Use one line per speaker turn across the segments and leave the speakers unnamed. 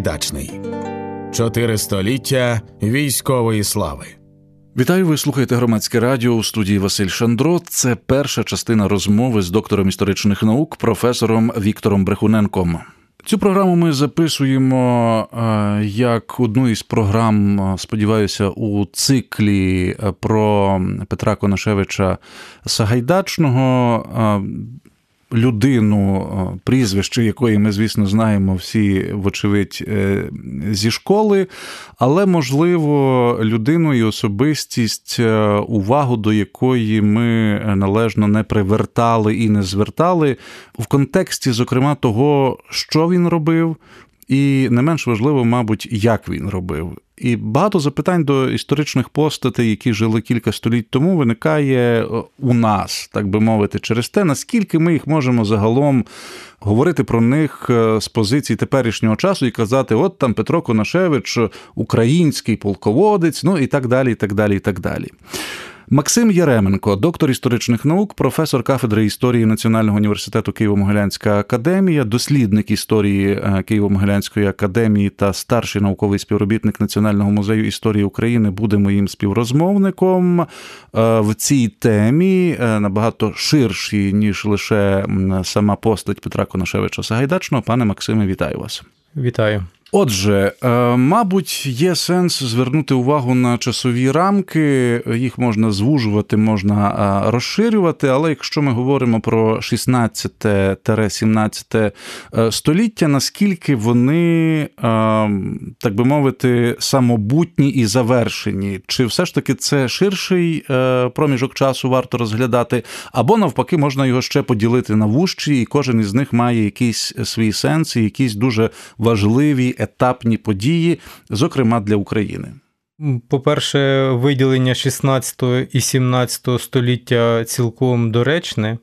Сагайдачний. Чотири століття військової слави.
Вітаю, ви слухаєте громадське радіо у студії Василь Шандро. Це перша частина розмови з доктором історичних наук, професором Віктором Брехуненком. Цю програму ми записуємо е, як одну із програм, е, сподіваюся, у циклі е, про Петра Конашевича Сагайдачного людину, е, прізвище якої ми, звісно, знаємо всі, вочевидь, е, зі школи, але, можливо, людину і особистість, е, увагу до якої ми належно не привертали і не звертали в контексті, зокрема, того, що він робив. І не менш важливо, мабуть, як він робив. І багато запитань до історичних постатей, які жили кілька століть тому, виникає е, у нас, так би мовити, через те, наскільки ми їх можемо загалом говорити про них е, з позиції теперішнього часу і казати: от там Петро Конашевич, український полководець, ну і так далі, і так далі, і так далі. Максим Яременко, доктор історичних наук, професор кафедри історії Національного університету Києво-Могилянська академія, дослідник історії е, Києво-Могилянської академії та старший науковий співробітник Національного музею історії України, буде моїм співрозмовником е, в цій темі е, набагато ширші ніж лише сама постать Петра Конашевича Сагайдачного. Пане Максиме, вітаю вас.
Вітаю.
Отже, е, мабуть, є сенс звернути увагу на часові рамки. Їх можна звужувати, можна е, розширювати. Але якщо ми говоримо про 16-17 е, століття, наскільки вони, так би мовити, самобутні і завершені, чи все ж таки це ширший проміжок часу варто розглядати, або навпаки, можна його ще поділити на вущі, і кожен із них має якийсь свій сенс і якісь дуже важливі етапні події, зокрема для України?
По-перше, виділення 16 і 17 століття цілком доречне,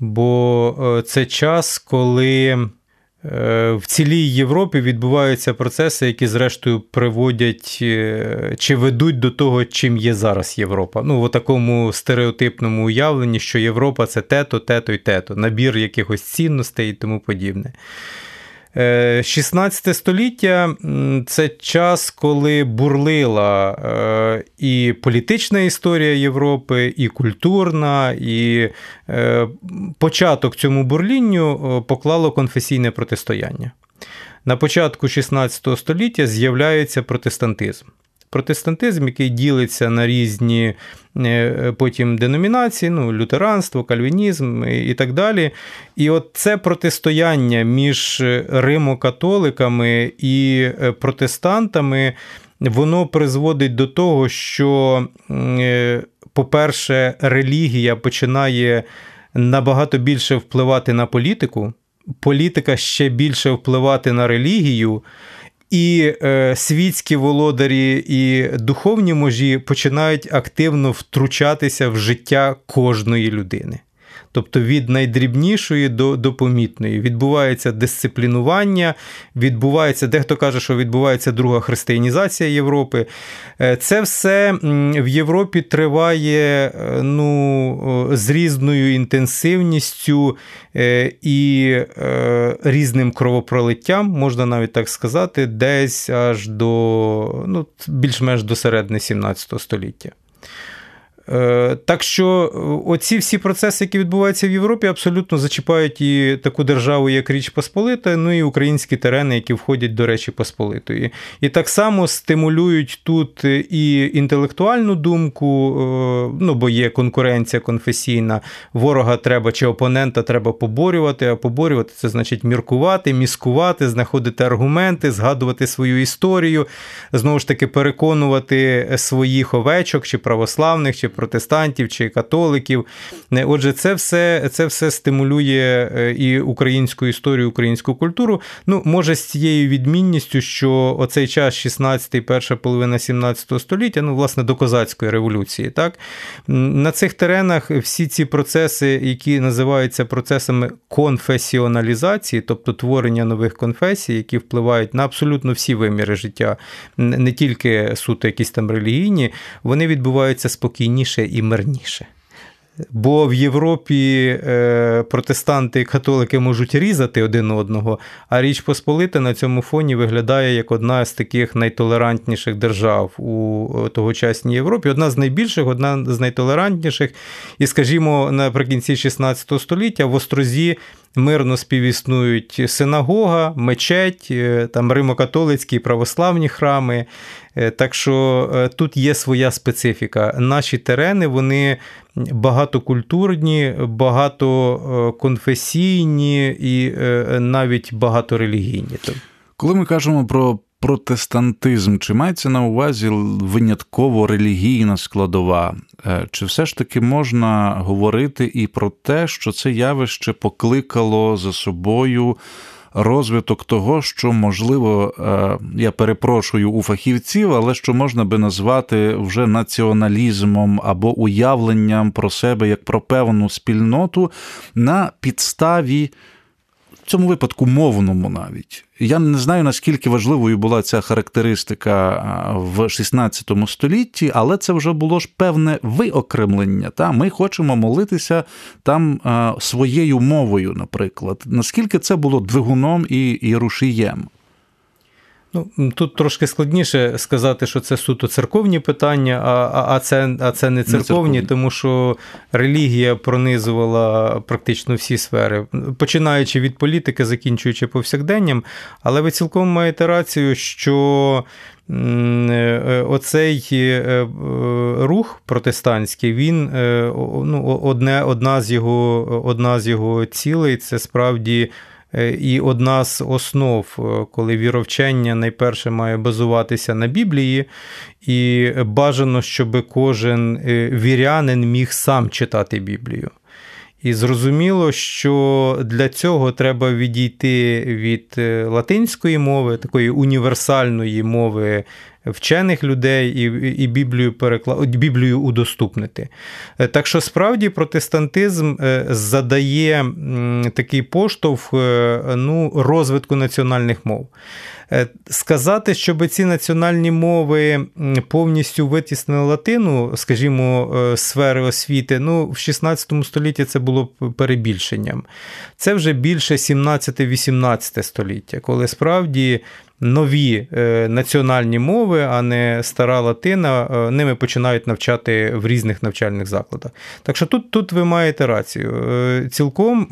бо е, це час, коли е, в цілій Європі відбуваються процеси, які, зрештою, приводять е, чи ведуть до того, чим є зараз Європа. Ну, в такому стереотипному уявленні, що Європа це тето, тето і тето, набір якихось цінностей і тому подібне. 16 е, століття це час, коли бурлила е, і політична історія Європи, і культурна, і е, початок цьому бурлінню поклало конфесійне протистояння. На початку 16 століття з'являється протестантизм протестантизм, який ділиться на різні е, потім деномінації, ну, лютеранство, кальвінізм і так далі. І от це протистояння між римокатоликами і е, протестантами, воно призводить до того, що, е, по-перше, релігія починає набагато більше впливати на політику. Політика ще більше впливати на релігію, і е, світські володарі і духовні можі починають активно втручатися в життя кожної людини тобто від найдрібнішої до до помітної. Відбувається дисциплінування, відбувається, дехто каже, що відбувається друга християнізація Європи. Е, це все в Європі триває е, ну, з різною інтенсивністю е, і різним кровопролиттям, можна навіть так сказати, десь аж до ну, більш-менш до середини 17 століття. Е, так що е, оці всі процеси, які відбуваються в Європі, абсолютно зачіпають і таку державу, як Річ Посполита, ну і українські терени, які входять до Речі Посполитої. І так само стимулюють тут і інтелектуальну думку, е, ну бо є конкуренція конфесійна, ворога треба чи опонента треба поборювати, а поборювати це значить міркувати, міскувати, знаходити аргументи, згадувати свою історію, знову ж таки переконувати своїх овечок чи православних. чи протестантів чи католиків. Отже, це все це все стимулює е, і українську історію, українську культуру. Ну, може, з цією відмінністю, що оцей час, 16 й перша половина 17 століття, ну, власне, до козацької революції, так на цих теренах всі ці процеси, які називаються процесами конфесіоналізації, тобто творення нових конфесій, які впливають на абсолютно всі виміри життя, не тільки суто якісь там релігійні, вони відбуваються спокійніше і мирніше. Бо в Європі е, протестанти і католики можуть різати один одного, а Річ Посполита на цьому фоні виглядає як одна з таких найтолерантніших держав у тогочасній Європі. Одна з найбільших, одна з найтолерантніших. І, скажімо, наприкінці 16 століття в Острозі мирно співіснують синагога, мечеть, е, там римокатолицькі православні храми. Е, так що е, тут є своя специфіка. Наші терени вони багатокультурні, багатоконфесійні і навіть багаторелігійні.
Коли ми кажемо про протестантизм, чи мається на увазі винятково релігійна складова? Е, чи все ж таки можна говорити і про те, що це явище покликало за собою? Розвиток того, що можливо, е, я перепрошую у фахівців, але що можна би назвати вже націоналізмом або уявленням про себе як про певну спільноту на підставі в цьому випадку мовному навіть. Я не знаю, наскільки важливою була ця характеристика в 16 столітті, але це вже було ж певне виокремлення. Та? Ми хочемо молитися там своєю мовою, наприклад. Наскільки це було двигуном і, і рушієм?
Ну, Тут трошки складніше сказати, що це суто церковні питання, а а, це а це не церковні, не церковні, тому що релігія пронизувала практично всі сфери, починаючи від політики, закінчуючи повсякденням. Але ви цілком маєте рацію, що е, оцей е, рух протестантський, він е, ну, одне, одна, з його, одна з його цілей це справді. Е, і одна з основ, е, коли віровчення найперше має базуватися на Біблії, і бажано, щоб кожен е, вірянин міг сам читати Біблію. І зрозуміло, що для цього треба відійти від латинської мови, такої універсальної мови вчених людей і і Біблію перекла... Біблію удоступнити. Е, так що справді протестантизм е, задає такий поштовх е, ну, розвитку національних мов. Сказати, щоб ці національні мови повністю витіснили латину, скажімо, сфери освіти, ну, в 16 столітті це було перебільшенням. Це вже більше 17-18 століття, коли справді нові е, національні мови, а не стара латина, е, ними починають навчати в різних навчальних закладах. Так що тут тут ви маєте рацію. Е, цілком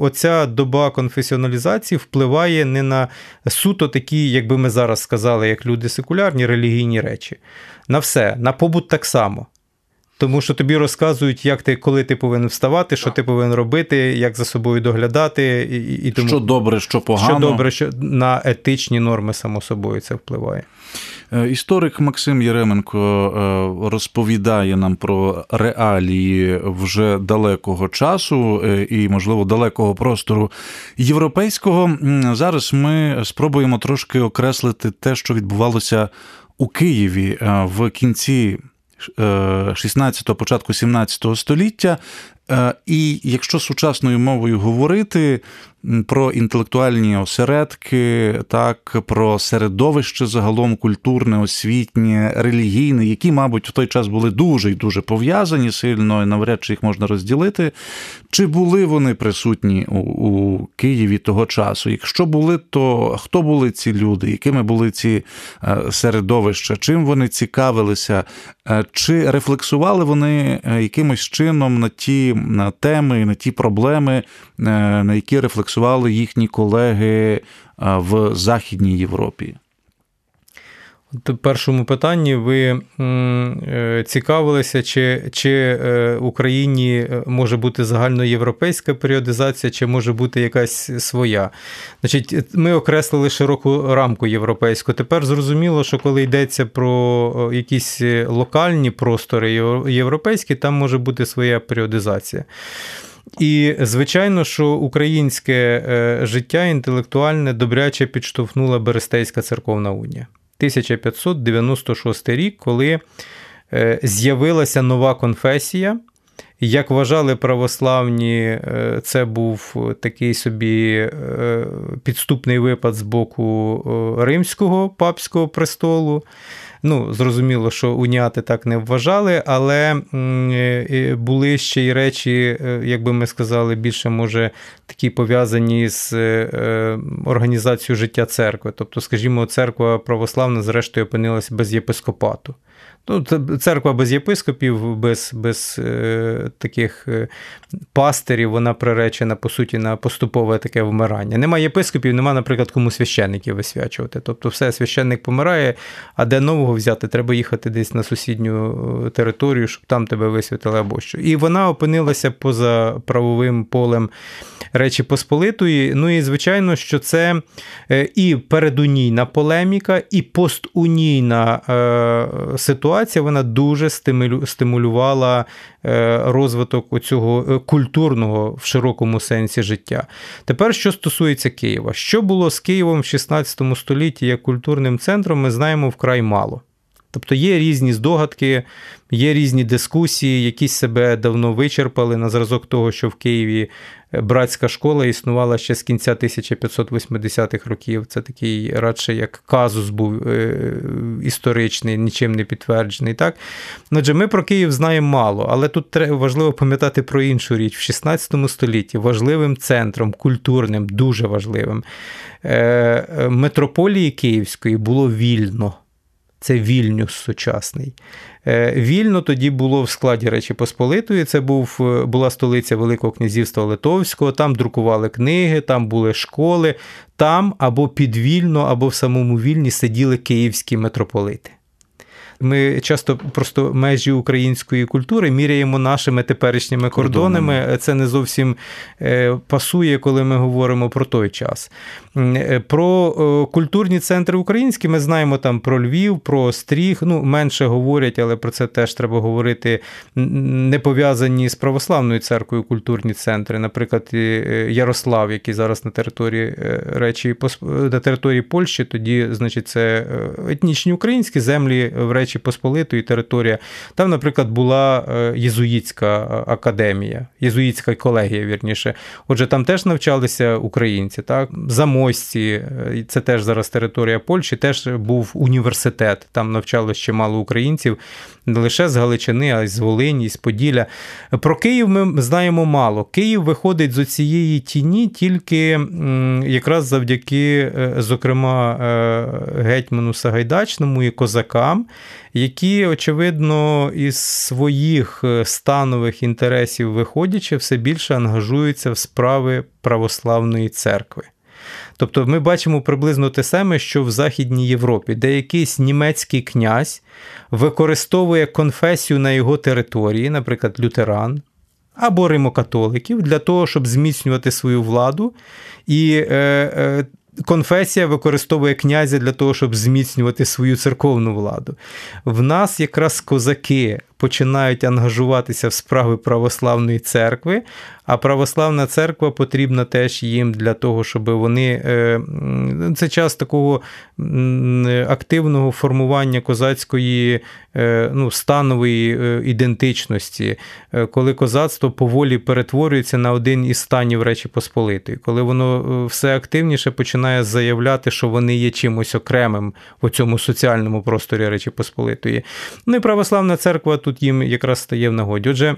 оця доба конфесіоналізації впливає не на суто такі, як би ми зараз сказали, як люди секулярні, релігійні речі. На все, на побут так само. Тому що тобі розказують, як ти, коли ти повинен вставати, що ти повинен робити, як за собою доглядати, і і тому
що добре, що погано.
Що добре, що на етичні норми, само собою, це впливає.
Е, історик Максим Єременко е, розповідає нам про реалії вже далекого часу е, і, можливо, далекого простору європейського. Зараз ми спробуємо трошки окреслити те, що відбувалося у Києві в кінці. 16-го, початку 17 століття. Е, і якщо сучасною мовою говорити, про інтелектуальні осередки, так, про середовище загалом культурне, освітнє, релігійне, які, мабуть, в той час були дуже і дуже пов'язані сильно, і навряд чи їх можна розділити. Чи були вони присутні у, у Києві того часу? Якщо були, то хто були ці люди, якими були ці е, середовища, чим вони цікавилися, е, чи рефлексували вони якимось чином на ті на теми, на ті проблеми, на які рефлексували? їхні колеги в Західній Європі?
Першому питанні ви е, цікавилися, чи чи е, Україні е, може бути загальноєвропейська періодизація, чи може бути якась своя. Значить, Ми окреслили широку рамку європейську. Тепер зрозуміло, що коли йдеться про якісь локальні простори європейські, там може бути своя періодизація. І, звичайно, що українське життя інтелектуальне добряче підштовхнула Берестейська церковна унія. 1596 рік, коли е, з'явилася нова конфесія, Як вважали православні, це був такий собі підступний випад з боку римського папського престолу. Ну, зрозуміло, що уніати так не вважали, але були ще й речі, е, як би ми сказали, більше може такі пов'язані з е, організацією життя церкви. Тобто, скажімо, церква православна, зрештою, опинилася без єпископату. Ну, Церква без єпископів, без без е, таких е, пастирів, вона приречена, по суті, на поступове таке вмирання. Нема єпископів, нема, наприклад, кому священників висвячувати. Тобто, все, священник помирає, а де нового взяти, треба їхати десь на сусідню е, територію, щоб там тебе висвятили або що. І вона опинилася поза правовим полем Речі Посполитої. Ну і звичайно, що це е, і передунійна полеміка, і постунійна е, ситуація вона дуже стимулювала е, розвиток цього культурного в широкому сенсі життя. Тепер, що стосується Києва, що було з Києвом в 16 столітті як культурним центром, ми знаємо вкрай мало. Тобто є різні здогадки, є різні дискусії, якісь себе давно вичерпали на зразок того, що в Києві е, братська школа існувала ще з кінця 1580-х років. Це такий радше як казус був е, історичний, нічим не підтверджений. Так? Отже, ми про Київ знаємо мало, але тут треба важливо пам'ятати про іншу річ. В 16 столітті важливим центром, культурним, дуже важливим е, метрополії Київської було вільно це Вільнюс сучасний. Е, Вільно тоді було в складі Речі Посполитої. Це був, е, була столиця Великого князівства Литовського, там друкували книги, там були школи, там або під Вільно, або в самому Вільні сиділи київські митрополити. Ми часто просто межі української культури міряємо нашими теперішніми кордонами. Це не зовсім е, пасує, коли ми говоримо про той час. Е, про культурні центри українські ми знаємо там про Львів, про Остріг. Ну, менше говорять, але про це теж треба говорити. Не пов'язані з православною церквою культурні центри, наприклад, е, Ярослав, який зараз на території речі на території Польщі, тоді, значить, це етнічні українські землі в речі. Речі Посполитої територія. Там, наприклад, була е, єзуїтська е, академія, єзуїтська колегія, вірніше. Отже, там теж навчалися українці. так? Замості, е, це теж зараз територія Польщі, теж був університет. Там навчалося чимало українців, не лише з Галичини, а й з Волині, з Поділля. Про Київ ми знаємо мало. Київ виходить з цієї тіні тільки якраз завдяки, зокрема, гетьману Сагайдачному і козакам які, очевидно, із своїх е, станових інтересів виходячи, все більше ангажуються в справи православної церкви. Тобто ми бачимо приблизно те саме, що в Західній Європі, де якийсь німецький князь використовує конфесію на його території, наприклад, лютеран або римокатоликів, для того, щоб зміцнювати свою владу. І е, е, конфесія використовує князя для того, щоб зміцнювати свою церковну владу. В нас якраз козаки починають ангажуватися в справи православної церкви, а православна церква потрібна теж їм для того, щоб вони. Е, це час такого активного формування козацької е, ну, станової е, ідентичності, коли козацтво поволі перетворюється на один із станів Речі Посполитої, коли воно все активніше починає заявляти, що вони є чимось окремим в цьому соціальному просторі Речі Посполитої. Ну і православна церква тут їм якраз стає в нагоді. Отже,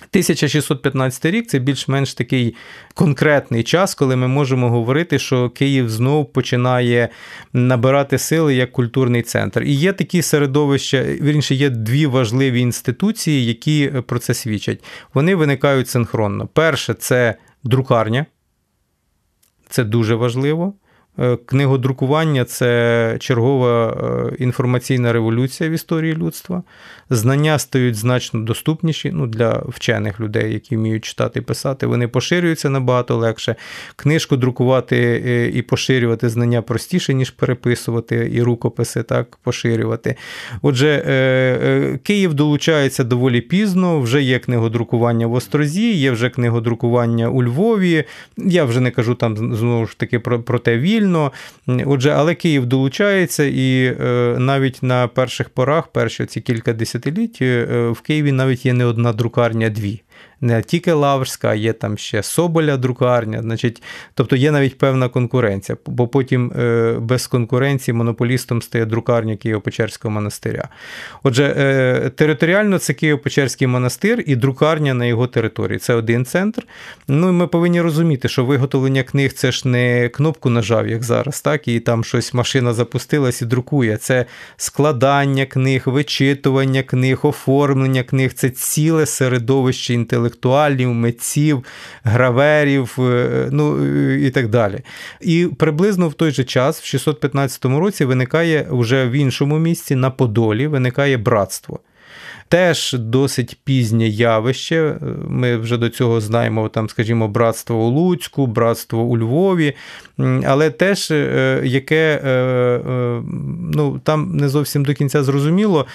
1615 рік це більш-менш такий конкретний час, коли ми можемо говорити, що Київ знов починає набирати сили як культурний центр. І є такі середовища, вірніше, є дві важливі інституції, які про це свідчать. Вони виникають синхронно. Перше, це друкарня, це дуже важливо. Е, книгодрукування це чергова е, інформаційна революція в історії людства. Знання стають значно доступніші ну, для вчених людей, які вміють читати і писати. Вони поширюються набагато легше. Книжку друкувати е, і поширювати знання простіше, ніж переписувати, і рукописи так поширювати. Отже, Київ долучається доволі пізно, вже є книгодрукування в Острозі, є вже книгодрукування у Львові. Я вже не кажу там знову ж таки про, про те вільно. Сильно. Отже, але Київ долучається, і навіть на перших порах, перші ці кілька десятиліть, в Києві навіть є не одна друкарня, дві не тільки Лаврська, є там ще Соболя друкарня. Значить, Тобто є навіть певна конкуренція, бо потім е, без конкуренції монополістом стає друкарня Києво-Печерського монастиря. Отже, е, територіально це Києво-Печерський монастир і друкарня на його території. Це один центр. Ну і ми повинні розуміти, що виготовлення книг це ж не кнопку нажав, як зараз, так, і там щось машина запустилась і друкує. Це складання книг, вичитування книг, оформлення книг, це ціле середовище інтелектуального інтелектуалів, митців, граверів, е, ну і так далі. І приблизно в той же час, в 615 році, виникає вже в іншому місці на Подолі, виникає братство. Теж досить пізнє явище. Ми вже до цього знаємо, там, скажімо, братство у Луцьку, братство у Львові, але теж е, яке е, е, ну, там не зовсім до кінця зрозуміло,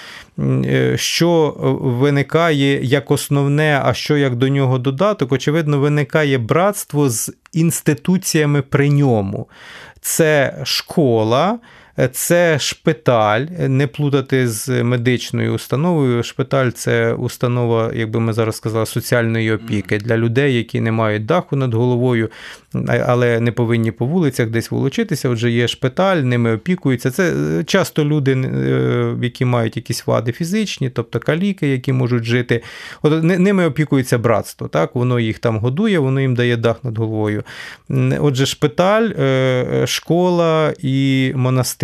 що виникає як основне, а що як до нього додаток, очевидно, виникає братство з інституціями при ньому. Це школа. Це шпиталь, не плутати з медичною установою. Шпиталь це установа, як би ми зараз сказали, соціальної опіки для людей, які не мають даху над головою, але не повинні по вулицях десь волочитися. Отже, є шпиталь, ними опікуються. Це е, часто люди, е, які мають якісь вади фізичні, тобто каліки, які можуть жити. От Ними опікується братство. Так? Воно їх там годує, воно їм дає дах над головою. Отже, шпиталь, е, школа і монастир.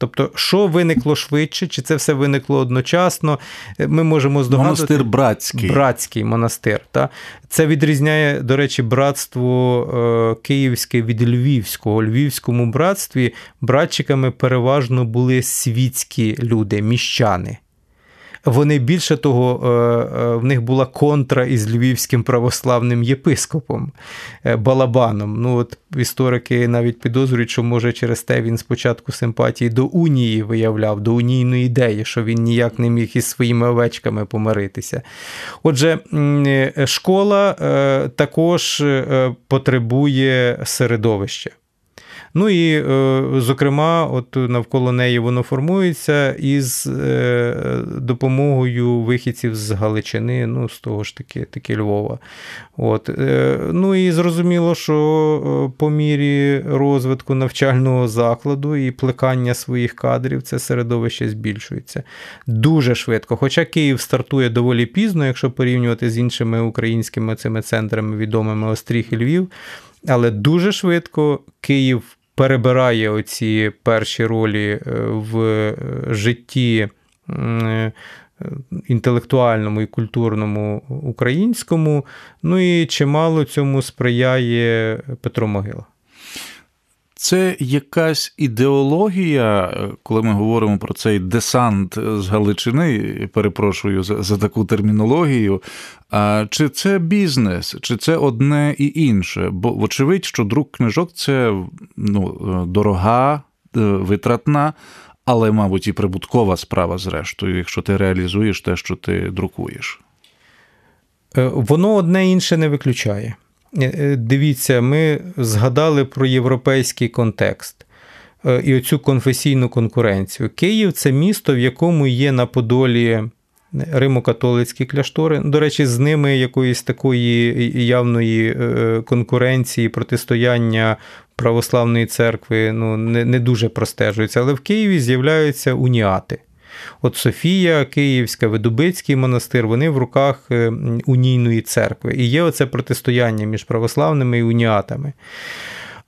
Тобто, що виникло швидше, чи це все виникло одночасно? Ми можемо здогадувати.
Монастир братський.
Братський монастир. Та? Це відрізняє, до речі, братство е, київське від львівського. У львівському братстві братчиками переважно були світські люди, міщани. Вони більше того, е, е, в них була контра із львівським православним єпископом е, Балабаном. Ну от Історики навіть підозрюють, що може через те він спочатку симпатії до унії виявляв, до унійної ідеї, що він ніяк не міг із своїми овечками помиритися. Отже, школа також потребує середовища. Ну і, е, зокрема, от навколо неї воно формується із е, допомогою вихідців з Галичини, ну, з того ж таки, таки Львова. От. Е, ну і зрозуміло, що по мірі розвитку навчального закладу і плекання своїх кадрів це середовище збільшується дуже швидко. Хоча Київ стартує доволі пізно, якщо порівнювати з іншими українськими цими центрами, відомими Остріг і Львів. Але дуже швидко Київ перебирає оці перші ролі е, в е, житті е, інтелектуальному і культурному українському. Ну і чимало цьому сприяє Петро Могила.
Це якась ідеологія, коли ми говоримо про цей десант з Галичини, перепрошую за, за таку термінологію. А Чи це бізнес, чи це одне і інше? Бо, вочевидь, що друк книжок це ну, дорога, е, витратна, але, мабуть, і прибуткова справа, зрештою, якщо ти реалізуєш те, що ти друкуєш.
Е, воно одне інше не виключає. Е, е, дивіться, ми згадали про європейський контекст е, і оцю конфесійну конкуренцію. Київ це місто, в якому є на Подолі римо-католицькі кляштори. До речі, з ними якоїсь такої явної конкуренції, протистояння православної церкви ну, не, не дуже простежується. Але в Києві з'являються уніати. От Софія Київська, Видубицький монастир, вони в руках е, унійної церкви. І є оце протистояння між православними і уніатами.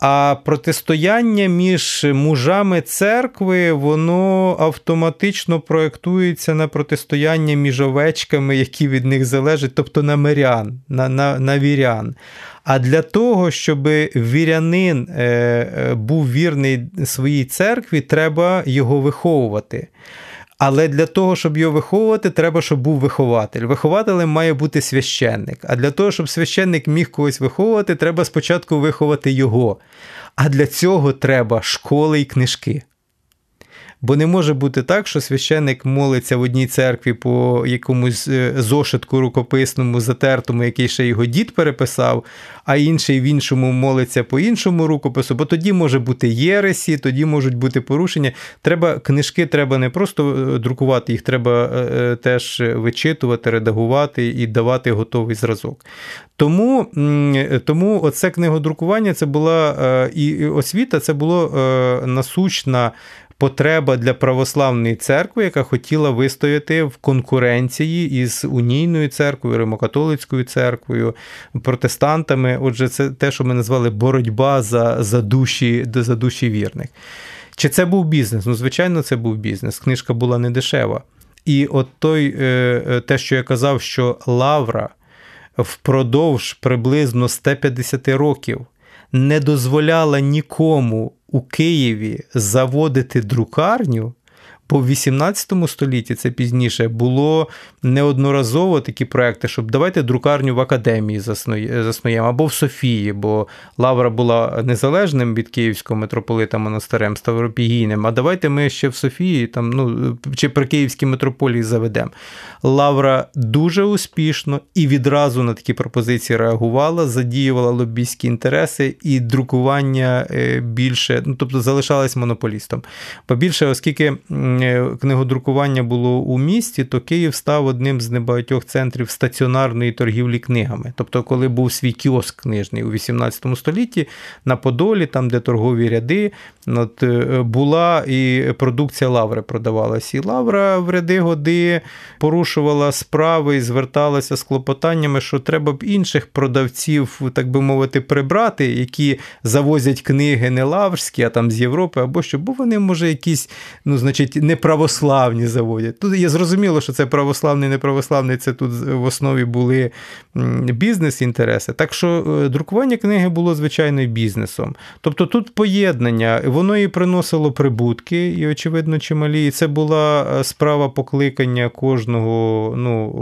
А протистояння між мужами церкви, воно автоматично проєктується на протистояння між овечками, які від них залежать, тобто на мирян, на, на, на вірян. А для того, щоб вірянин е, е, був вірний своїй церкві, треба його виховувати. Але для того, щоб його виховувати, треба, щоб був вихователь. Вихователем має бути священник. А для того, щоб священник міг когось виховувати, треба спочатку виховати його. А для цього треба школи і книжки. Бо не може бути так, що священник молиться в одній церкві по якомусь е, зошитку рукописному, затертому, який ще його дід переписав, а інший в іншому молиться по іншому рукопису, бо тоді може бути єресі, тоді можуть бути порушення. Треба Книжки треба не просто е, друкувати, їх треба е, теж вичитувати, редагувати і давати готовий зразок. Тому тому оце книгодрукування це була і освіта, це було насущна потреба для православної церкви, яка хотіла вистояти в конкуренції із унійною церквою, римокатолицькою церквою, протестантами. Отже, це те, що ми назвали боротьба за, за душі за душі вірних. Чи це був бізнес? Ну, звичайно, це був бізнес. Книжка була не дешева. І от той, е, е, те, що я казав, що Лавра впродовж приблизно 150 років не дозволяла нікому у Києві заводити друкарню, Бо в 18 столітті це пізніше було неодноразово такі проекти, щоб давайте друкарню в академії заснуємо або в Софії, бо Лавра була незалежним від Київського митрополита монастирем Ставропігійним. А давайте ми ще в Софії там, ну, чи при Київській митрополії заведемо. Лавра дуже успішно і відразу на такі пропозиції реагувала, задіювала лобійські інтереси і друкування е, більше, ну тобто залишалась монополістом. Побільше, оскільки книгодрукування було у місті, то Київ став одним з небагатьох центрів стаціонарної торгівлі книгами. Тобто, коли був свій кіоск книжний у 18 столітті на Подолі, там де торгові ряди, от, е, була і продукція Лаври продавалася. І Лавра в ряди годи порушувала справи і зверталася з клопотаннями, що треба б інших продавців, так би мовити, прибрати, які завозять книги не лаврські, а там з Європи, або що, бо вони, може, якісь, ну, значить, неправославні заводять. Тут є зрозуміло, що це православний, неправославний, це тут в основі були бізнес-інтереси. Так що е, друкування книги було звичайно бізнесом. Тобто тут поєднання, воно і приносило прибутки, і, очевидно, чималі. І це була е, справа покликання кожного ну,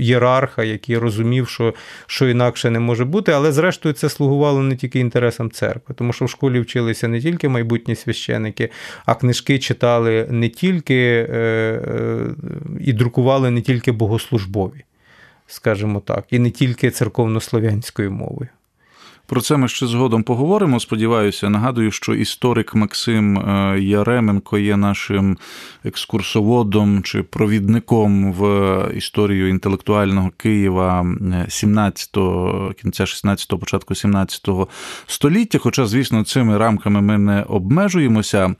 єрарха, який розумів, що що інакше не може бути. Але, зрештою, це слугувало не тільки інтересам церкви, тому що в школі вчилися не тільки майбутні священики, а книжки читали не тільки е, е, і друкували не тільки богослужбові, скажімо так, і не тільки церковнослов'янською мовою.
Про це ми ще згодом поговоримо. Сподіваюся, нагадую, що історик Максим е, Яременко є нашим екскурсоводом чи провідником в історію інтелектуального Києва 17-го, кінця 16-го, початку 17-го століття. Хоча, звісно, цими рамками ми не обмежуємося.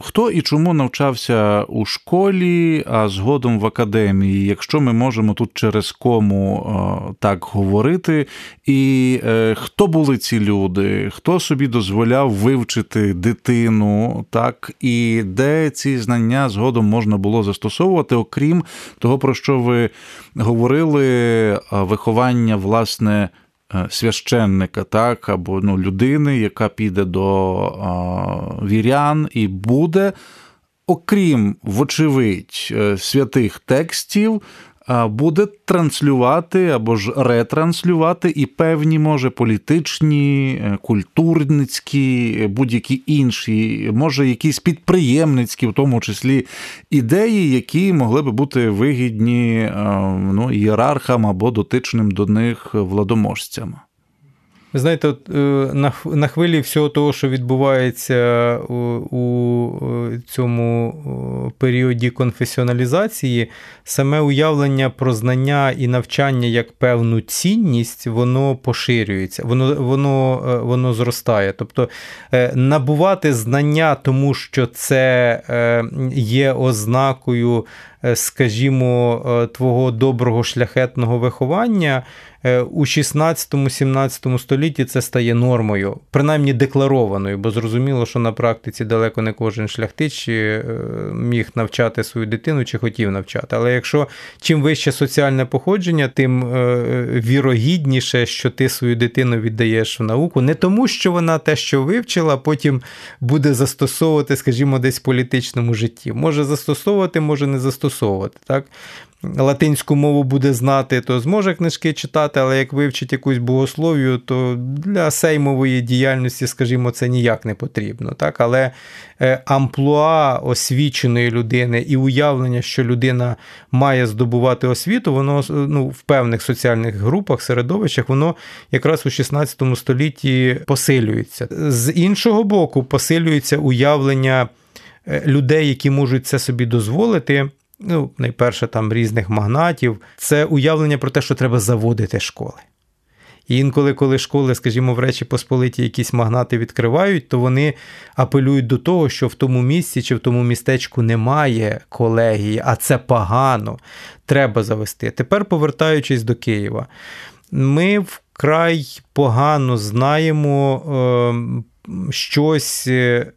Хто і чому навчався у школі, а згодом в академії, якщо ми можемо тут через кому е, так говорити, і е, хто були ці люди, хто собі дозволяв вивчити дитину, так, і де ці знання згодом можна було застосовувати, окрім того, про що ви говорили, виховання, власне, Е, священника, так, або ну, людини, яка піде до вірян і буде, окрім, вочевидь, е, святих текстів, буде транслювати або ж ретранслювати і певні, може, політичні, е, культурницькі, е, будь-які інші, може, якісь підприємницькі, в тому числі ідеї, які могли би бути вигідні е, ну, ієрархам або дотичним до них владоможцям.
Ви знаєте, от, е, на хвилі всього того, що відбувається у цьому періоді конфесіоналізації, саме уявлення про знання і навчання як певну цінність, воно поширюється, воно воно, е, воно зростає. Тобто е, набувати знання, тому що це є ознакою, скажімо, твого доброго шляхетного виховання. Е, у 16-17 столітті це стає нормою, принаймні декларованою, бо зрозуміло, що на практиці далеко не кожен шляхтич е, міг навчати свою дитину чи хотів навчати. Але якщо чим вище соціальне походження, тим е, вірогідніше, що ти свою дитину віддаєш в науку, не тому, що вона те, що вивчила, потім буде застосовувати, скажімо, десь в політичному житті. Може застосовувати, може не застосовувати застосовувати. Так? латинську мову буде знати, то зможе книжки читати, але як вивчить якусь богослов'ю, то для сеймової діяльності, скажімо, це ніяк не потрібно. Так? Але е, амплуа освіченої людини і уявлення, що людина має здобувати освіту, воно ну, в певних соціальних групах, середовищах, воно якраз у 16 столітті посилюється. З іншого боку, посилюється уявлення е, людей, які можуть це собі дозволити ну, найперше, там різних магнатів, це уявлення про те, що треба заводити школи. І інколи, коли школи, скажімо, в Речі Посполиті якісь магнати відкривають, то вони апелюють до того, що в тому місці чи в тому містечку немає колегії, а це погано, треба завести. Тепер, повертаючись до Києва, ми вкрай погано знаємо е, щось. Е,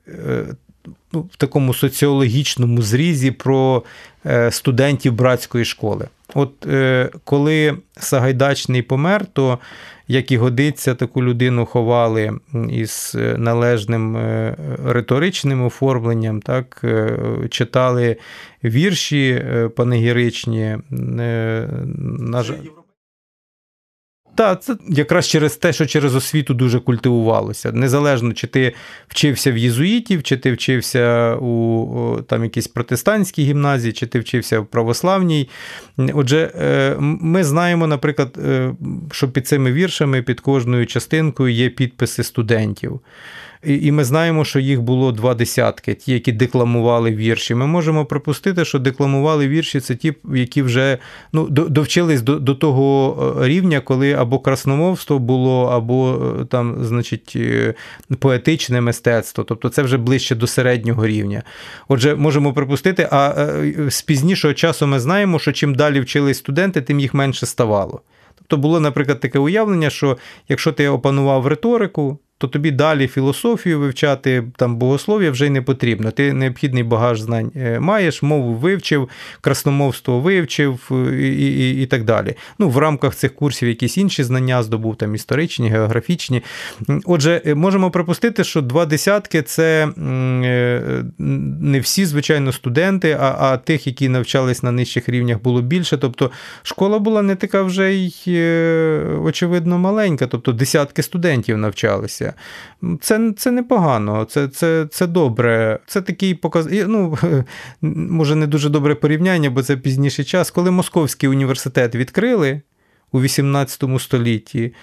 ну, в такому соціологічному зрізі про е, студентів братської школи. От е, коли Сагайдачний помер, то як і годиться, таку людину ховали із належним е, риторичним оформленням, так, читали вірші панегіричні. На жаль, так, це якраз через те, що через освіту дуже культивувалося. Незалежно, чи ти вчився в єзуїтів, чи ти вчився у там якійсь протестантській гімназії, чи ти вчився в православній. Отже, е, ми знаємо, наприклад, е, що під цими віршами, під кожною частинкою є підписи студентів. І ми знаємо, що їх було два десятки, ті, які декламували вірші. Ми можемо припустити, що декламували вірші це ті, які вже ну, довчились до до того е, рівня, коли або красномовство було, або е, там, значить, е, поетичне мистецтво. Тобто це вже ближче до середнього рівня. Отже, можемо припустити, а з пізнішого часу ми знаємо, що чим далі вчились студенти, тим їх менше ставало. Тобто було, наприклад, таке уявлення, що якщо ти опанував риторику, то тобі далі філософію вивчати, там богослов'я вже й не потрібно. Ти необхідний багаж знань е, маєш, мову вивчив, красномовство вивчив е, і і, і так далі. Ну, В рамках цих курсів якісь інші знання здобув, там історичні, географічні. Отже, е, можемо припустити, що два десятки це не всі, звичайно, студенти, а а тих, які навчались на нижчих рівнях, було більше. Тобто школа була не така вже й очевидно маленька, тобто десятки студентів навчалися. Це це непогано, це це, це добре. Це такий показ. Ну, може, не дуже добре порівняння, бо це пізніший час. Коли Московський університет відкрили у 18 столітті.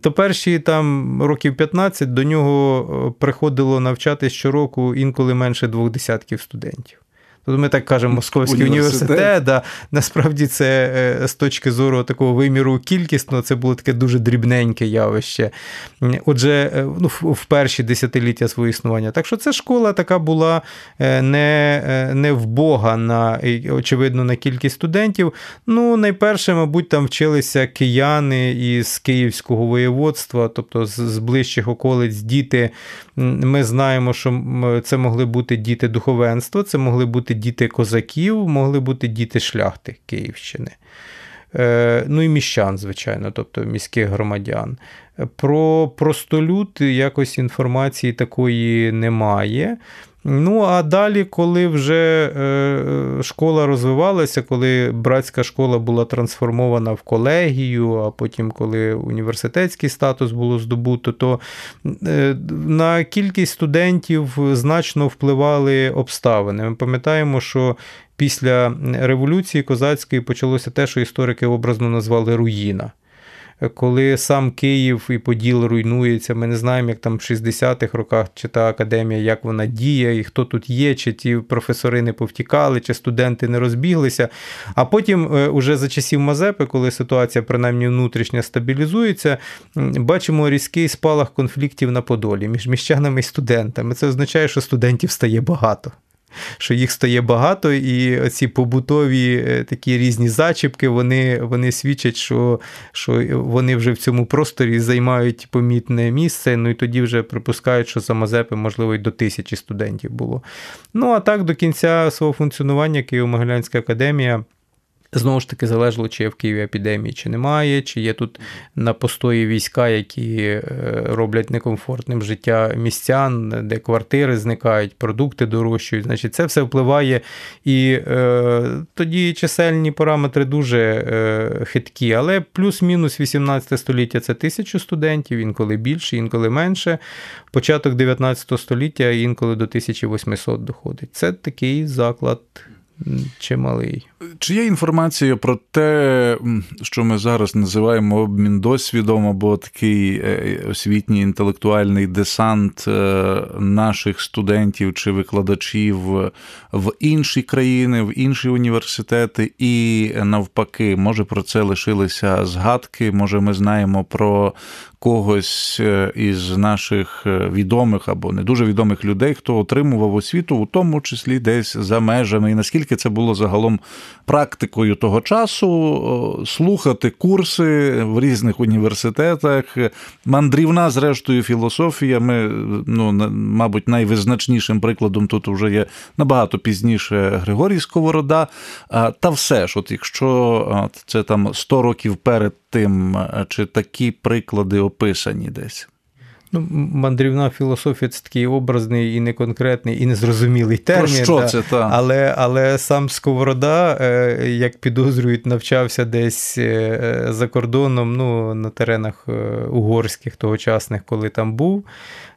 То перші там років 15 до нього приходило навчатись щороку інколи менше двох десятків студентів. Тобто ми так кажемо, Московський університет. університет да, Насправді це е, з точки зору такого виміру кількісно, це було таке дуже дрібненьке явище. Отже, е, ну, в перші десятиліття свого існування. Так що ця школа така була е, не не вбога на, очевидно, на кількість студентів. Ну, найперше, мабуть, там вчилися кияни із Київського воєводства, тобто з ближчих околиць діти. Ми знаємо, що це могли бути діти духовенства, це могли бути діти козаків, могли бути діти шляхти Київщини. Е, ну і міщан, звичайно, тобто міських громадян. Про простолюд якось інформації такої немає. Ну, а далі, коли вже е, школа розвивалася, коли братська школа була трансформована в колегію, а потім, коли університетський статус було здобуто, то е, на кількість студентів значно впливали обставини. Ми пам'ятаємо, що після революції козацької почалося те, що історики образно назвали руїна коли сам Київ і Поділ руйнується, ми не знаємо, як там в 60-х роках чи та академія, як вона діє, і хто тут є, чи ті професори не повтікали, чи студенти не розбіглися. А потім, е, уже за часів Мазепи, коли ситуація принаймні внутрішня стабілізується, бачимо різкий спалах конфліктів на Подолі між міщанами і студентами. Це означає, що студентів стає багато що їх стає багато, і ці побутові е, такі різні зачіпки, вони вони свідчать, що що вони вже в цьому просторі займають помітне місце. Ну і тоді вже припускають, що за Мазепи, можливо, й до тисячі студентів було. Ну а так до кінця свого функціонування Києво-Могилянська академія. Знову ж таки, залежало, чи є в Києві епідемії, чи немає, чи є тут на постої війська, які е, роблять некомфортним життя містян, де квартири зникають, продукти дорожчають. Значить, це все впливає. І е, тоді чисельні параметри дуже е, хиткі, але плюс-мінус 18 століття це тисячу студентів, інколи більше, інколи менше. Початок 19 століття інколи до 1800 доходить. Це такий заклад чималий.
Чи є інформація про те, що ми зараз називаємо обмін досвідом, або такий е, освітній інтелектуальний десант е, наших студентів чи викладачів в інші країни, в інші університети, і навпаки, може про це лишилися згадки? Може, ми знаємо про когось е, із наших відомих або не дуже відомих людей, хто отримував освіту, у тому числі десь за межами, і наскільки це було загалом практикою того часу слухати курси в різних університетах. Мандрівна, зрештою, філософія. Ми, ну, мабуть, найвизначнішим прикладом тут вже є набагато пізніше Григорій Сковорода. Та все ж, от якщо це там 100 років перед тим, чи такі приклади описані десь.
Ну, Мандрівна філософія це такий образний і неконкретний, і незрозумілий термін. Про
що да? це, та?
Але але сам Сковорода, е, як підозрюють, навчався десь е, за кордоном, ну, на теренах е, угорських тогочасних, коли там був.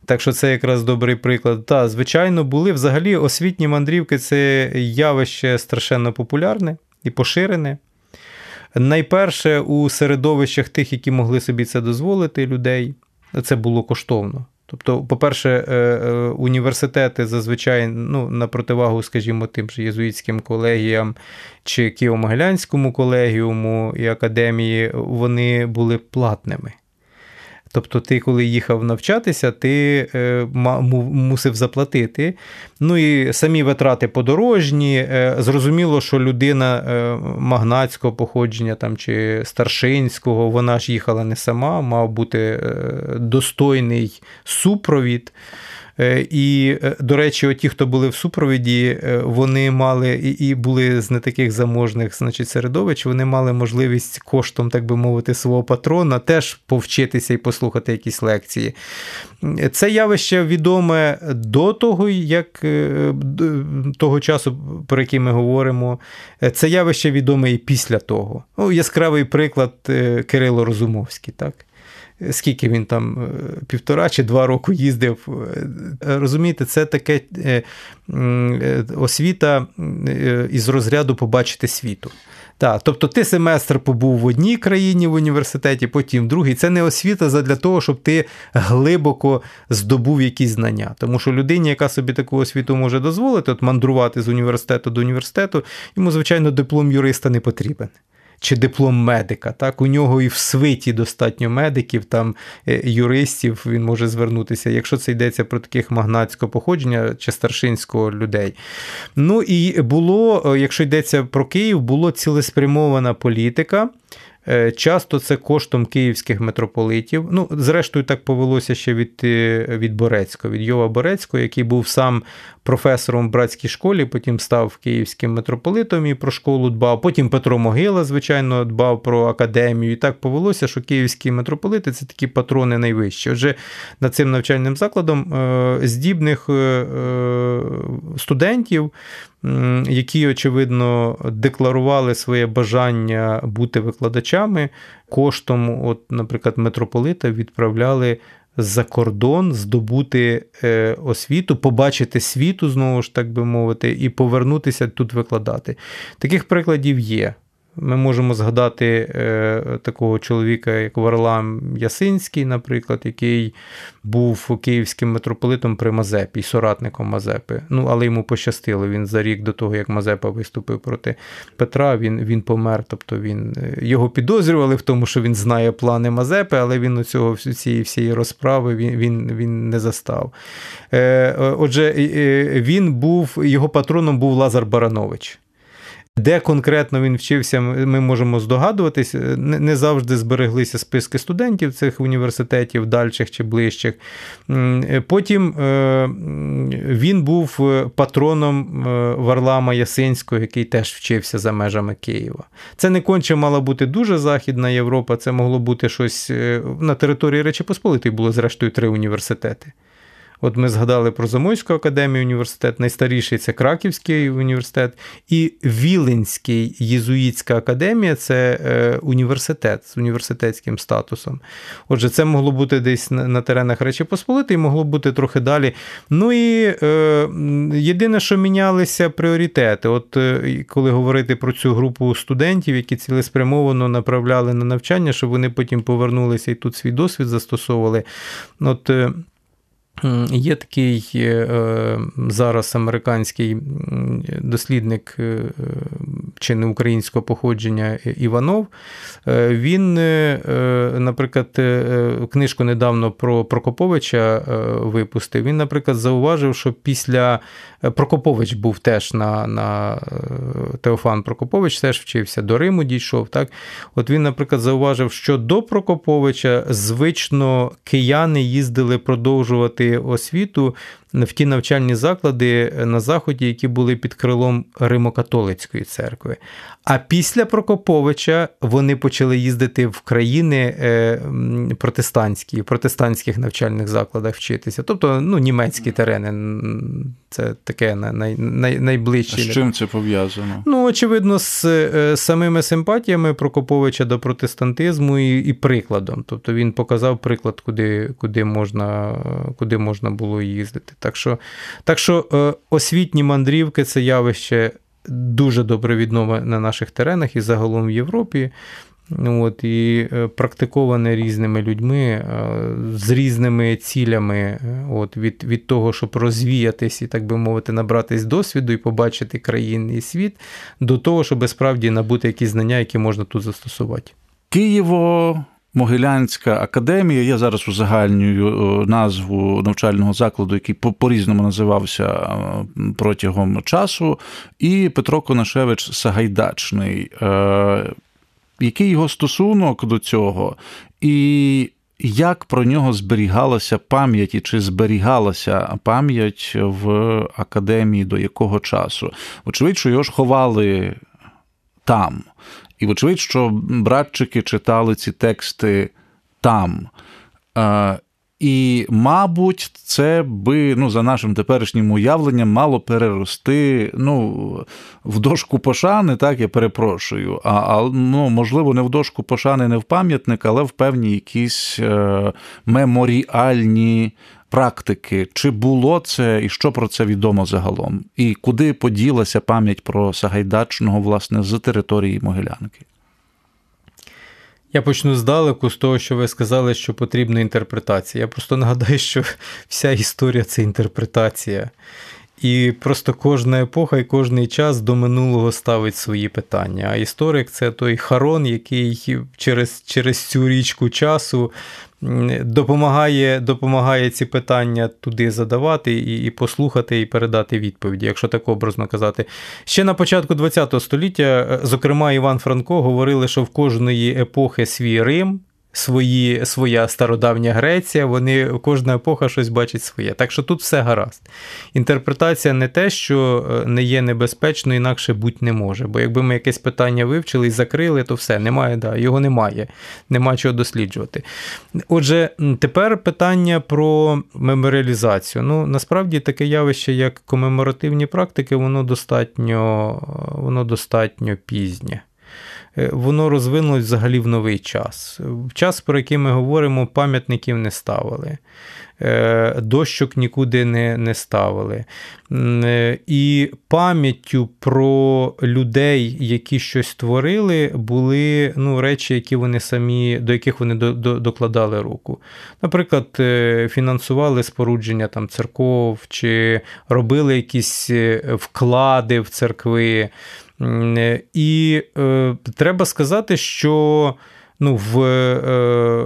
Так що це якраз добрий приклад. Так, звичайно, були. Взагалі, освітні мандрівки це явище страшенно популярне і поширене. Найперше у середовищах тих, які могли собі це дозволити, людей це було коштовно. Тобто, по-перше, е, е, університети зазвичай ну, на противагу, скажімо, тим же єзуїтським колегіям чи Києво-Могилянському колегіуму і академії, вони були платними. Тобто, ти, коли їхав навчатися, ти е, мусив заплатити. Ну і самі витрати подорожні. Е, зрозуміло, що людина е, магнатського походження там, чи старшинського, вона ж їхала не сама, мав бути достойний супровід. Е, і, е, до речі, ті, хто були в супровіді, е, вони мали і були з не таких заможних значить, середовищ, вони мали можливість коштом, так би мовити, свого патрона теж повчитися і послухати якісь лекції. Це явище відоме до того, як того часу, про який ми говоримо. Це явище відоме і після того. Ну, Яскравий приклад Кирило Розумовський. так? Скільки він там е, півтора чи два роки їздив. Е, розумієте, це таке е, освіта із розряду побачити світу. Так, тобто ти семестр побув в одній країні в університеті, потім в другій. Це не освіта для того, щоб ти глибоко здобув якісь знання. Тому що людині, яка собі таку освіту може дозволити, от мандрувати з університету до університету, йому, звичайно, диплом юриста не потрібен чи диплом медика. Так, У нього і в свиті достатньо медиків, там е, юристів він може звернутися, якщо це йдеться про таких магнатського походження чи старшинського людей. Ну і було, е, якщо йдеться про Київ, було цілеспрямована політика. Е, часто це коштом київських митрополитів. Ну, зрештою, так повелося ще від від Борецького, від Йова Борецького, який був сам професором в братській школі, потім став київським митрополитом і про школу дбав. Потім Петро Могила, звичайно, дбав про академію. І так повелося, що київські митрополити це такі патрони найвищі. Отже, над цим навчальним закладом е, здібних е, студентів. Які, очевидно, декларували своє бажання бути викладачами, коштом, от, наприклад, митрополита відправляли за кордон, здобути е, освіту, побачити світу, знову ж так би мовити, і повернутися тут викладати. Таких прикладів є. Ми можемо згадати е, такого чоловіка, як Варлам Ясинський, наприклад, який був київським митрополитом при Мазепі, соратником Мазепи. Ну, але йому пощастило. Він за рік до того, як Мазепа виступив проти Петра, він він помер. Тобто він е, його підозрювали в тому, що він знає плани Мазепи, але він у цього цієї всієї розправи він, він, він не застав. Е, Отже, він був, його патроном був Лазар Баранович. Де конкретно він вчився, ми можемо здогадуватись. Не завжди збереглися списки студентів цих університетів, дальших чи ближчих. Потім е, він був патроном е, Варлама Ясинського, який теж вчився за межами Києва. Це не конче мала бути дуже Західна Європа, це могло бути щось е, на території Речі Посполитої було, зрештою, три університети. От ми згадали про Замойську академію університет, найстаріший це Краківський університет, і Віленський єзуїтська академія це е, університет з університетським статусом. Отже, це могло бути десь на теренах Речі Посполитої, могло бути трохи далі. Ну і е, єдине, що мінялися пріоритети. От е, коли говорити про цю групу студентів, які цілеспрямовано направляли на навчання, щоб вони потім повернулися і тут свій досвід застосовували. От е, Є такий е, зараз американський дослідник е, чи не українського походження Іванов. Е, він, наприклад, книжку недавно про Прокоповича випустив. Він, наприклад, зауважив, що після Прокопович був теж на на Теофан Прокопович теж вчився, до Риму дійшов. Так? От він, наприклад, зауважив, що до Прокоповича звично кияни їздили продовжувати освіту в ті навчальні заклади на Заході, які були під крилом Римокатолицької церкви. А після Прокоповича вони почали їздити в країни е, протестантські, в протестантських навчальних закладах вчитися. Тобто ну, німецькі терени це таке най, най, найближче.
А З чим це пов'язано?
Ну, очевидно, з е, самими симпатіями Прокоповича до протестантизму і і прикладом. Тобто він показав приклад, куди куди, можна куди можна було їздити. Так що, так що е, освітні мандрівки це явище дуже добре відоме на наших теренах і загалом в Європі. От, І е, практиковане різними людьми е, з різними цілями, от, від від того, щоб розвіятись і, так би мовити, набратись досвіду і побачити країни і світ, до того, щоб справді набути якісь знання, які можна тут застосувати.
Києво Могилянська академія. Я зараз узагальнюю е, назву навчального закладу, який по-різному називався е, протягом часу, і Петро Конашевич Сагайдачний. Е, який його стосунок до цього? І як про нього зберігалася пам'ять і чи зберігалася пам'ять в академії до якого часу? Очевидь, що його ж ховали там. І, вочевидь, що братчики читали ці тексти там. І, мабуть, це би, ну, за нашим теперішнім уявленням, мало перерости ну, в дошку пошани, так, я перепрошую. А, а ну, можливо, не в дошку пошани, не в пам'ятник, але в певні якісь е, меморіальні практики, чи було це і що про це відомо загалом? І куди поділася пам'ять про Сагайдачного, власне, з території Могилянки?
Я почну здалеку з того, що ви сказали, що потрібна інтерпретація. Я просто нагадаю, що вся історія це інтерпретація. І просто кожна епоха і кожний час до минулого ставить свої питання. А історик це той харон, який через через цю річку часу допомагає допомагає ці питання туди задавати і і послухати, і передати відповіді, якщо так образно казати. Ще на початку ХХ століття, е, зокрема, Іван Франко говорили, що в кожної епохи свій Рим свої, своя стародавня Греція, вони кожна епоха щось бачить своє. Так що тут все гаразд. Інтерпретація не те, що е, не є небезпечно, інакше будь не може. Бо якби ми якесь питання вивчили і закрили, то все, немає, да, його немає, нема чого досліджувати. Отже, тепер питання про меморіалізацію. Ну, насправді таке явище, як комеморативні практики, воно достатньо, воно достатньо пізнє. Е, воно розвинулось взагалі в новий час. В час, про який ми говоримо, пам'ятників не ставили. Е, дощок нікуди не не ставили. Е, і пам'яттю про людей, які щось творили, були ну, речі, які вони самі, до яких вони до, до, докладали руку. Наприклад, фінансували спорудження там, церков, чи робили якісь вклади в церкви. І е, треба сказати, що ну, в е,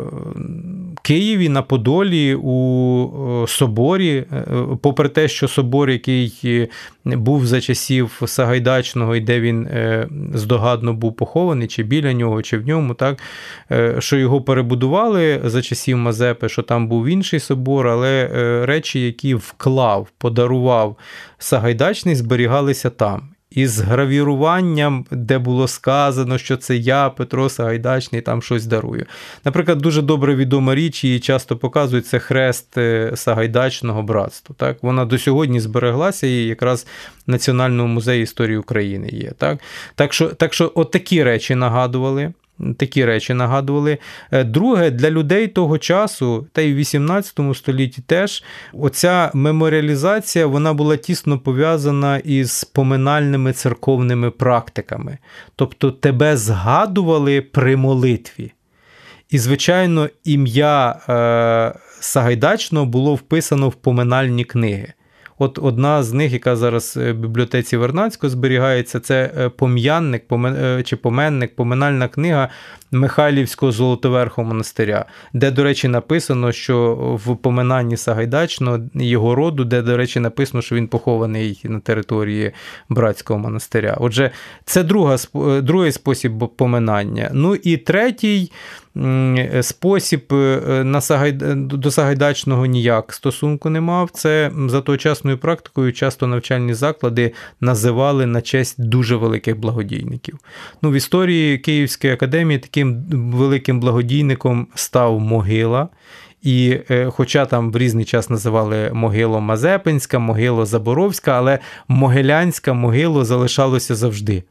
Києві на Подолі у соборі, е, попри те, що собор, який був за часів Сагайдачного, і де він е, здогадно був похований, чи біля нього, чи в ньому, так, е, що його перебудували за часів Мазепи, що там був інший собор, але речі, які вклав, подарував Сагайдачний, зберігалися там із гравіруванням, де було сказано, що це я, Петро Сагайдачний, там щось дарую. Наприклад, дуже добре відома річ, її часто показують, це хрест е, Сагайдачного братства. Так? Вона до сьогодні збереглася і якраз в Національному музеї історії України є. Так, так що, так що от такі речі нагадували. Такі речі нагадували. Е, друге, для людей того часу, та й в 18 столітті теж оця меморіалізація вона була тісно пов'язана із поминальними церковними практиками. Тобто тебе згадували при молитві. І, звичайно, ім'я е, Сагайдачного було вписано в поминальні книги. От одна з них, яка зараз в бібліотеці Вернадського зберігається, це е, пом'янник е, чи поменник, поминальна книга Михайлівського Золотоверхого монастиря, де, до речі, написано, що в поминанні Сагайдачного його роду, де, до речі, написано, що він похований на території братського монастиря. Отже, це друга, е, другий спосіб поминання. Ну і третій. Спосіб на Сагай... до Сагайдачного ніяк стосунку не мав. Це за тогочасною практикою часто навчальні заклади називали на честь дуже великих благодійників. Ну, В історії Київської академії таким великим благодійником став могила. І е, хоча там в різний час називали могило Мазепинська, могило Заборовська, але Могилянська могило залишалося завжди.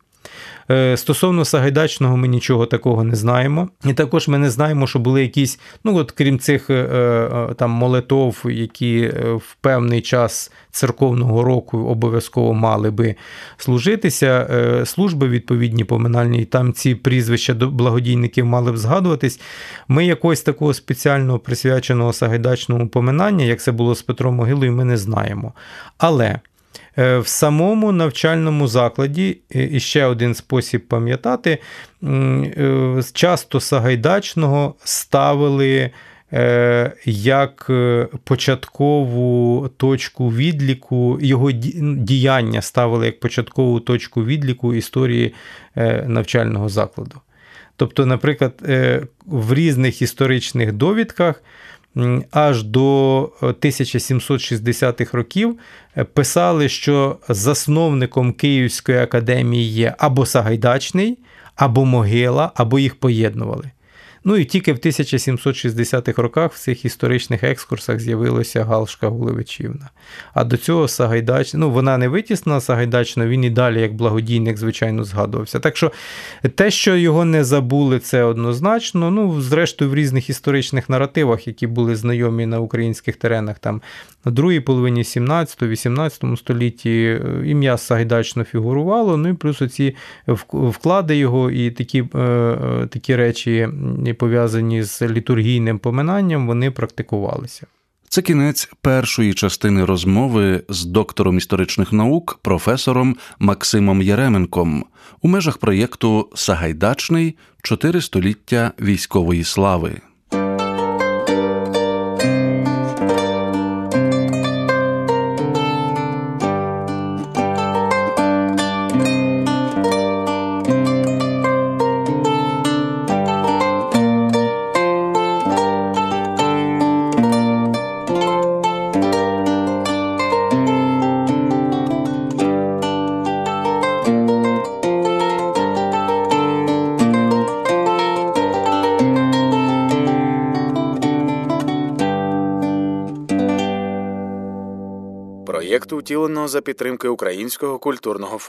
Е, стосовно Сагайдачного, ми нічого такого не знаємо. І також ми не знаємо, що були якісь, ну от крім цих е, е, там молитов, які в певний час церковного року обов'язково мали би служитися. Служби відповідні поминальні, і там ці прізвища благодійників мали б згадуватись. Ми якогось такого спеціального присвяченого Сагайдачному поминання, як це було з Петром Могилою, ми не знаємо. Але. Е, в самому навчальному закладі, і ще один спосіб пам'ятати, е, часто Сагайдачного ставили е, як початкову точку відліку, його діяння ставили як початкову точку відліку історії навчального закладу. Тобто, наприклад, в різних історичних довідках аж до 1760-х е, років е, писали, що засновником Київської академії є або Сагайдачний, або Могила, або їх поєднували. Ну і тільки в 1760-х роках в цих історичних екскурсах з'явилася Галшка Гулевичівна. А до цього Сагайдач, ну вона не витіснена Сагайдачна, він і далі, як благодійник, звичайно, згадувався. Так що те, що його не забули, це однозначно. Ну, зрештою, в різних історичних наративах, які були знайомі на українських теренах, там на другій половині 17-18 столітті е, ім'я Сагайдачно фігурувало. Ну і плюс оці вклади його і такі, е, е, такі речі пов'язані з літургійним поминанням, вони практикувалися.
Це кінець першої частини розмови з доктором історичних наук, професором Максимом Яременком у межах проєкту Сагайдачний чотири століття військової слави.
За підтримки Українського культурного фонду.